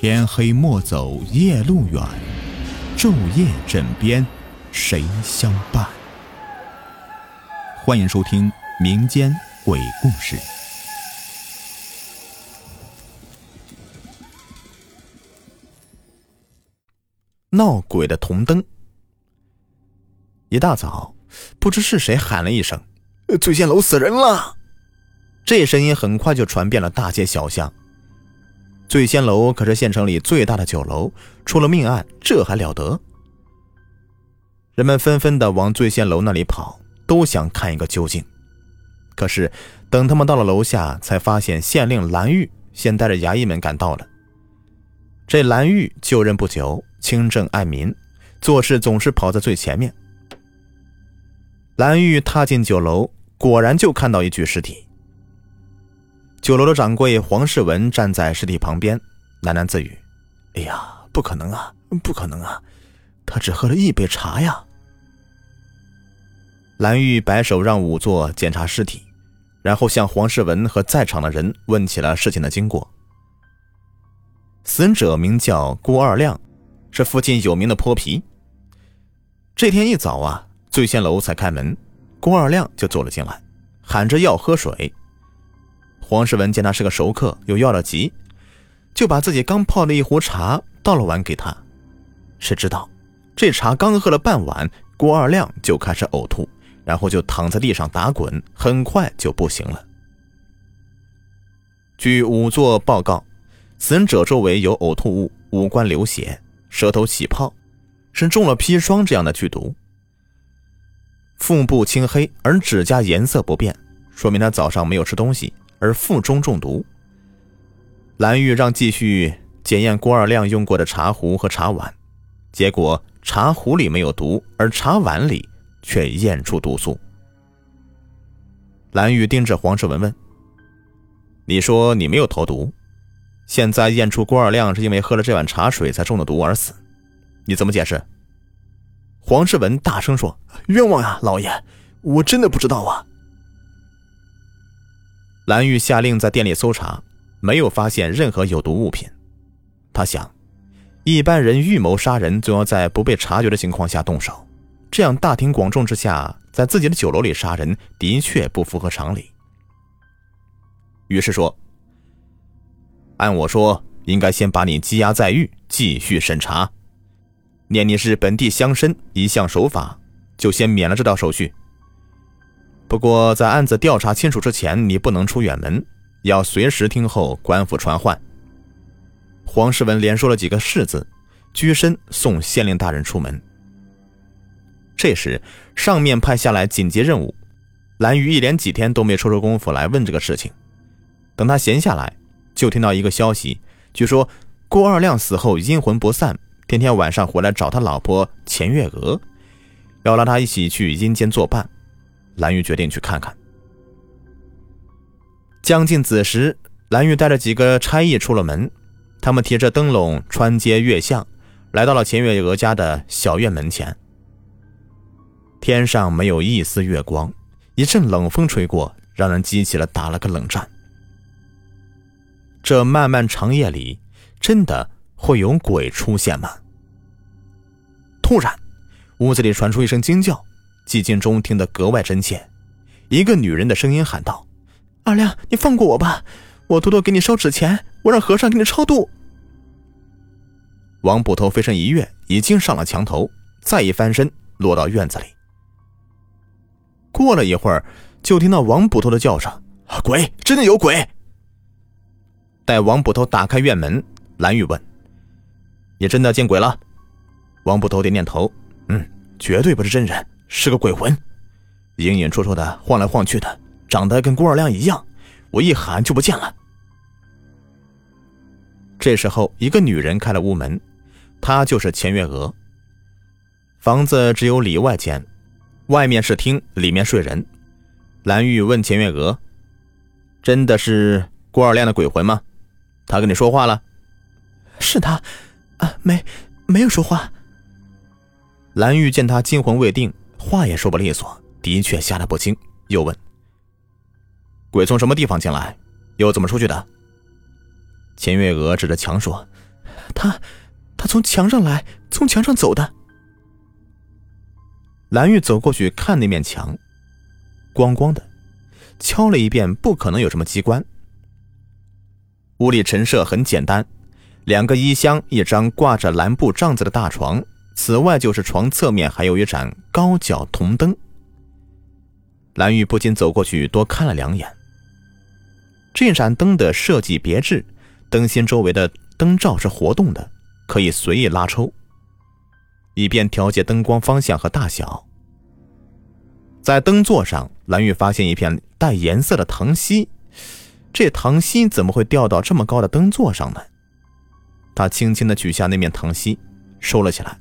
天黑莫走夜路远，昼夜枕边谁相伴？欢迎收听民间鬼故事。闹鬼的铜灯。一大早，不知是谁喊了一声：“醉仙楼死人了！”这声音很快就传遍了大街小巷。醉仙楼可是县城里最大的酒楼，出了命案，这还了得？人们纷纷的往醉仙楼那里跑，都想看一个究竟。可是，等他们到了楼下，才发现县令蓝玉先带着衙役们赶到了。这蓝玉就任不久，清正爱民，做事总是跑在最前面。蓝玉踏进酒楼，果然就看到一具尸体。酒楼的掌柜黄世文站在尸体旁边，喃喃自语：“哎呀，不可能啊，不可能啊，他只喝了一杯茶呀。”蓝玉摆手让仵作检查尸体，然后向黄世文和在场的人问起了事情的经过。死者名叫郭二亮，是附近有名的泼皮。这天一早啊，醉仙楼才开门，郭二亮就走了进来，喊着要喝水。黄世文见他是个熟客，又要了急，就把自己刚泡的一壶茶倒了碗给他。谁知道，这茶刚喝了半碗，郭二亮就开始呕吐，然后就躺在地上打滚，很快就不行了。据仵作报告，死者周围有呕吐物，五官流血，舌头起泡，是中了砒霜这样的剧毒。腹部青黑，而指甲颜色不变，说明他早上没有吃东西。而腹中中毒，蓝玉让继续检验郭二亮用过的茶壶和茶碗，结果茶壶里没有毒，而茶碗里却验出毒素。蓝玉盯着黄世文问：“你说你没有投毒，现在验出郭二亮是因为喝了这碗茶水才中的毒而死，你怎么解释？”黄世文大声说：“冤枉呀，老爷，我真的不知道啊。”蓝玉下令在店里搜查，没有发现任何有毒物品。他想，一般人预谋杀人，总要在不被察觉的情况下动手，这样大庭广众之下，在自己的酒楼里杀人，的确不符合常理。于是说：“按我说，应该先把你羁押在狱，继续审查。念你是本地乡绅，一向守法，就先免了这道手续。”不过，在案子调查清楚之前，你不能出远门，要随时听候官府传唤。黄世文连说了几个“是”字，躬身送县令大人出门。这时，上面派下来紧急任务，蓝玉一连几天都没抽出功夫来问这个事情。等他闲下来，就听到一个消息，据说郭二亮死后阴魂不散，天天晚上回来找他老婆钱月娥，要拉他一起去阴间作伴。蓝玉决定去看看。将近子时，蓝玉带着几个差役出了门，他们提着灯笼穿街越巷，来到了钱月娥家的小院门前。天上没有一丝月光，一阵冷风吹过，让人激起了打了个冷战。这漫漫长夜里，真的会有鬼出现吗？突然，屋子里传出一声惊叫。寂静中听得格外真切，一个女人的声音喊道：“二亮，你放过我吧，我偷偷给你烧纸钱，我让和尚给你超度。”王捕头飞身一跃，已经上了墙头，再一翻身落到院子里。过了一会儿，就听到王捕头的叫声：“鬼，真的有鬼！”待王捕头打开院门，蓝玉问：“你真的见鬼了？”王捕头点点头：“嗯，绝对不是真人。”是个鬼魂，隐隐绰绰的晃来晃去的，长得跟郭二亮一样。我一喊就不见了。这时候，一个女人开了屋门，她就是钱月娥。房子只有里外间，外面是厅，里面睡人。蓝玉问钱月娥：“真的是郭二亮的鬼魂吗？他跟你说话了？”“是他，啊，没，没有说话。”蓝玉见他惊魂未定。话也说不利索，的确吓得不轻，又问：“鬼从什么地方进来？又怎么出去的？”钱月娥指着墙说：“他，他从墙上来，从墙上走的。蓝玉走过去看那面墙，光光的，敲了一遍，不可能有什么机关。屋里陈设很简单，两个衣箱，一张挂着蓝布帐子的大床，此外就是床侧面还有一盏高脚铜灯。蓝玉不禁走过去多看了两眼。这盏灯的设计别致，灯芯周围的灯罩是活动的，可以随意拉抽。以便调节灯光方向和大小。在灯座上，蓝玉发现一片带颜色的糖稀，这糖稀怎么会掉到这么高的灯座上呢？他轻轻的取下那面糖稀，收了起来。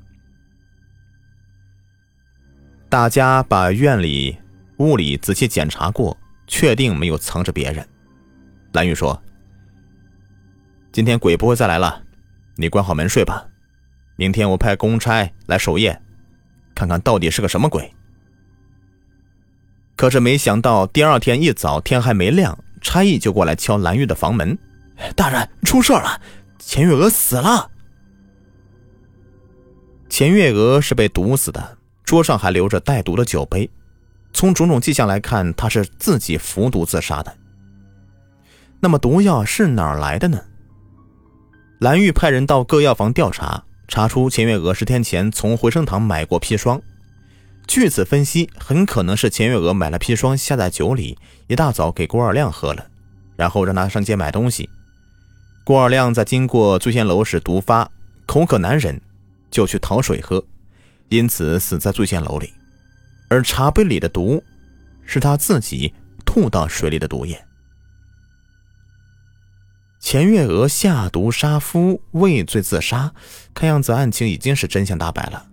大家把院里、屋里仔细检查过，确定没有藏着别人。蓝玉说：“今天鬼不会再来了，你关好门睡吧。”明天我派公差来守夜，看看到底是个什么鬼。可是没想到，第二天一早天还没亮，差役就过来敲蓝玉的房门：“大人，出事了，钱月娥死了。”钱月娥是被毒死的，桌上还留着带毒的酒杯，从种种迹象来看，他是自己服毒自杀的。那么毒药是哪儿来的呢？蓝玉派人到各药房调查。查出钱月娥十天前从回生堂买过砒霜，据此分析，很可能是钱月娥买了砒霜下在酒里，一大早给郭二亮喝了，然后让他上街买东西。郭二亮在经过醉仙楼时毒发，口渴难忍，就去讨水喝，因此死在醉仙楼里。而茶杯里的毒，是他自己吐到水里的毒液。钱月娥下毒杀夫，畏罪自杀，看样子案情已经是真相大白了。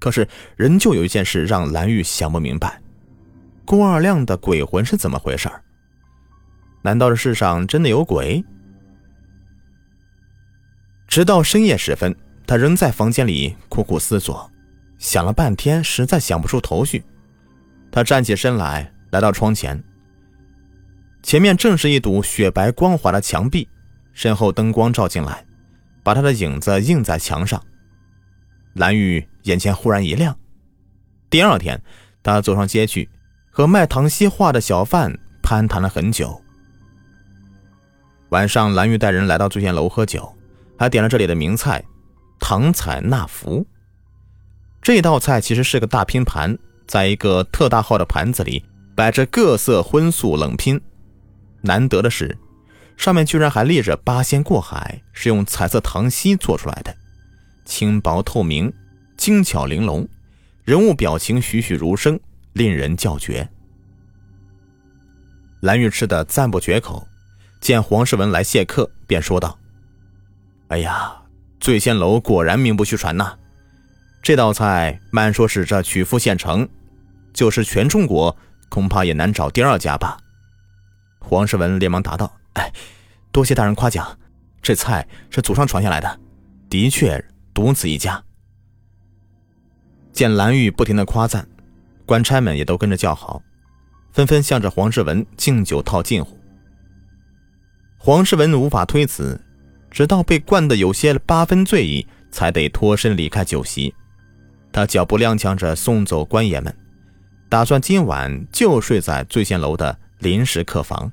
可是，仍旧有一件事让蓝玉想不明白：郭二亮的鬼魂是怎么回事难道这世上真的有鬼？直到深夜时分，他仍在房间里苦苦思索，想了半天，实在想不出头绪。他站起身来，来到窗前。前面正是一堵雪白光滑的墙壁，身后灯光照进来，把他的影子映在墙上。蓝玉眼前忽然一亮。第二天，他走上街去，和卖糖稀画的小贩攀谈了很久。晚上，蓝玉带人来到醉仙楼喝酒，还点了这里的名菜——糖彩纳福。这道菜其实是个大拼盘，在一个特大号的盘子里摆着各色荤素冷拼。难得的是，上面居然还立着“八仙过海”，是用彩色糖稀做出来的，轻薄透明，精巧玲珑，人物表情栩栩如生，令人叫绝。蓝玉吃的赞不绝口，见黄世文来谢客，便说道：“哎呀，醉仙楼果然名不虚传呐！这道菜，慢说是这曲阜县城，就是全中国，恐怕也难找第二家吧。”黄世文连忙答道：“哎，多谢大人夸奖，这菜是祖上传下来的，的确独此一家。”见蓝玉不停的夸赞，官差们也都跟着叫好，纷纷向着黄世文敬酒套近乎。黄世文无法推辞，直到被灌得有些八分醉意，才得脱身离开酒席。他脚步踉跄着送走官爷们，打算今晚就睡在醉仙楼的。临时客房，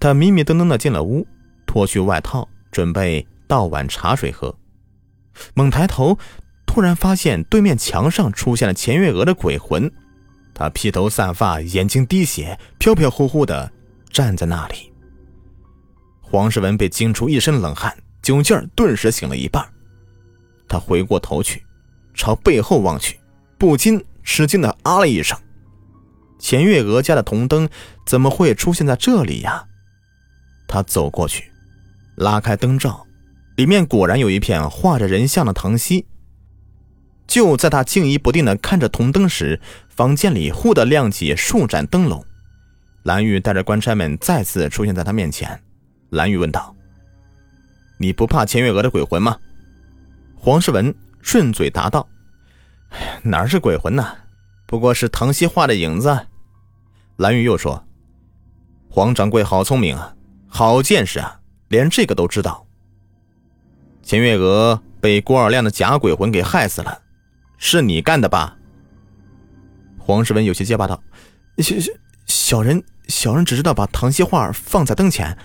他迷迷瞪瞪的进了屋，脱去外套，准备倒碗茶水喝。猛抬头，突然发现对面墙上出现了钱月娥的鬼魂。他披头散发，眼睛滴血，飘飘忽忽的站在那里。黄世文被惊出一身冷汗，酒劲儿顿时醒了一半。他回过头去，朝背后望去，不禁吃惊的啊了一声。钱月娥家的铜灯怎么会出现在这里呀？他走过去，拉开灯罩，里面果然有一片画着人像的糖稀。就在他惊疑不定的看着铜灯时，房间里忽地亮起数盏灯笼。蓝玉带着官差们再次出现在他面前。蓝玉问道：“你不怕钱月娥的鬼魂吗？”黄世文顺嘴答道：“哪是鬼魂呢？不过是唐熙画的影子。”蓝玉又说：“黄掌柜好聪明啊，好见识啊，连这个都知道。钱月娥被郭二亮的假鬼魂给害死了，是你干的吧？”黄世文有些结巴道：“小小小人，小人只知道把唐西画放在灯前，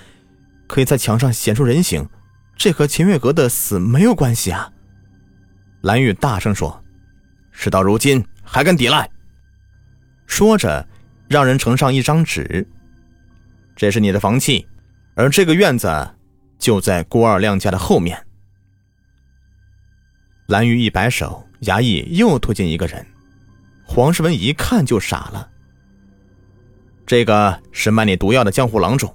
可以在墙上显出人形，这和秦月阁的死没有关系啊。”蓝玉大声说：“事到如今还敢抵赖？”说着，让人呈上一张纸。这是你的房契，而这个院子就在郭二亮家的后面。蓝玉一摆手，衙役又推进一个人。黄世文一看就傻了。这个是卖你毒药的江湖郎中，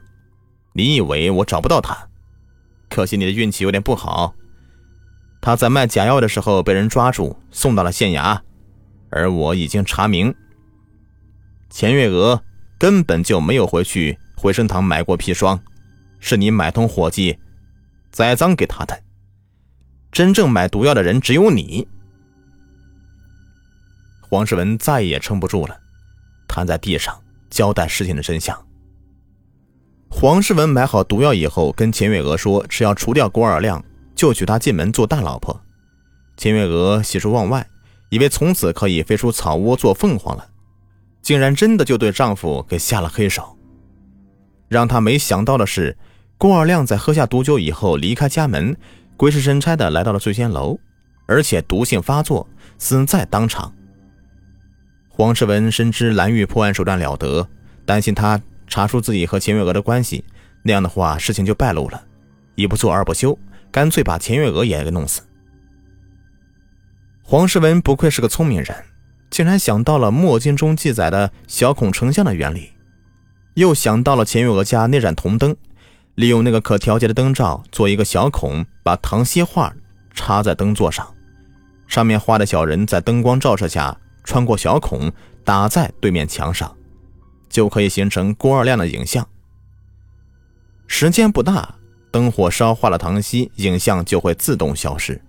你以为我找不到他？可惜你的运气有点不好。他在卖假药的时候被人抓住，送到了县衙，而我已经查明。钱月娥根本就没有回去回生堂买过砒霜，是你买通伙计栽赃给他的。真正买毒药的人只有你。黄世文再也撑不住了，瘫在地上交代事情的真相。黄世文买好毒药以后，跟钱月娥说：“只要除掉郭二亮，就娶她进门做大老婆。”钱月娥喜出望外，以为从此可以飞出草窝做凤凰了。竟然真的就对丈夫给下了黑手。让她没想到的是，郭二亮在喝下毒酒以后离开家门，鬼使神差的来到了醉仙楼，而且毒性发作，死在当场。黄世文深知蓝玉破案手段了得，担心他查出自己和钱月娥的关系，那样的话事情就败露了。一不做二不休，干脆把钱月娥也给弄死。黄世文不愧是个聪明人。竟然想到了墨经中记载的小孔成像的原理，又想到了钱月娥家那盏铜灯，利用那个可调节的灯罩做一个小孔，把唐歇画插在灯座上，上面画的小人在灯光照射下穿过小孔打在对面墙上，就可以形成郭二亮的影像。时间不大，灯火烧化了唐熙，影像就会自动消失。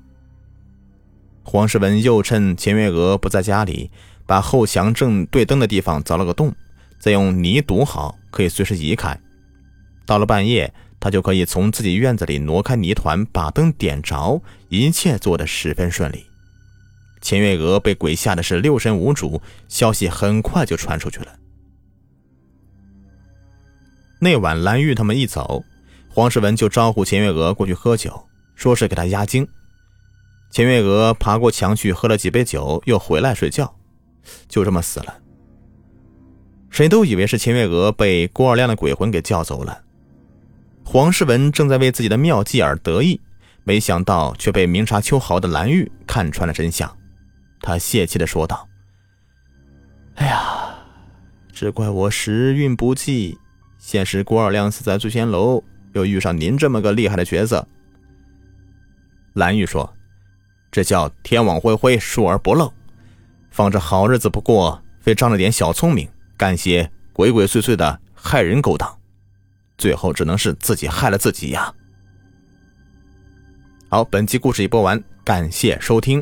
黄世文又趁钱月娥不在家里，把后墙正对灯的地方凿了个洞，再用泥堵好，可以随时移开。到了半夜，他就可以从自己院子里挪开泥团，把灯点着，一切做得十分顺利。钱月娥被鬼吓得是六神无主，消息很快就传出去了。那晚蓝玉他们一走，黄世文就招呼钱月娥过去喝酒，说是给他压惊。钱月娥爬过墙去喝了几杯酒，又回来睡觉，就这么死了。谁都以为是钱月娥被郭二亮的鬼魂给叫走了。黄世文正在为自己的妙计而得意，没想到却被明察秋毫的蓝玉看穿了真相。他泄气的说道：“哎呀，只怪我时运不济，先是郭二亮死在醉仙楼，又遇上您这么个厉害的角色。”蓝玉说。这叫天网恢恢，疏而不漏。放着好日子不过，非仗着点小聪明，干些鬼鬼祟祟的害人勾当，最后只能是自己害了自己呀。好，本期故事已播完，感谢收听。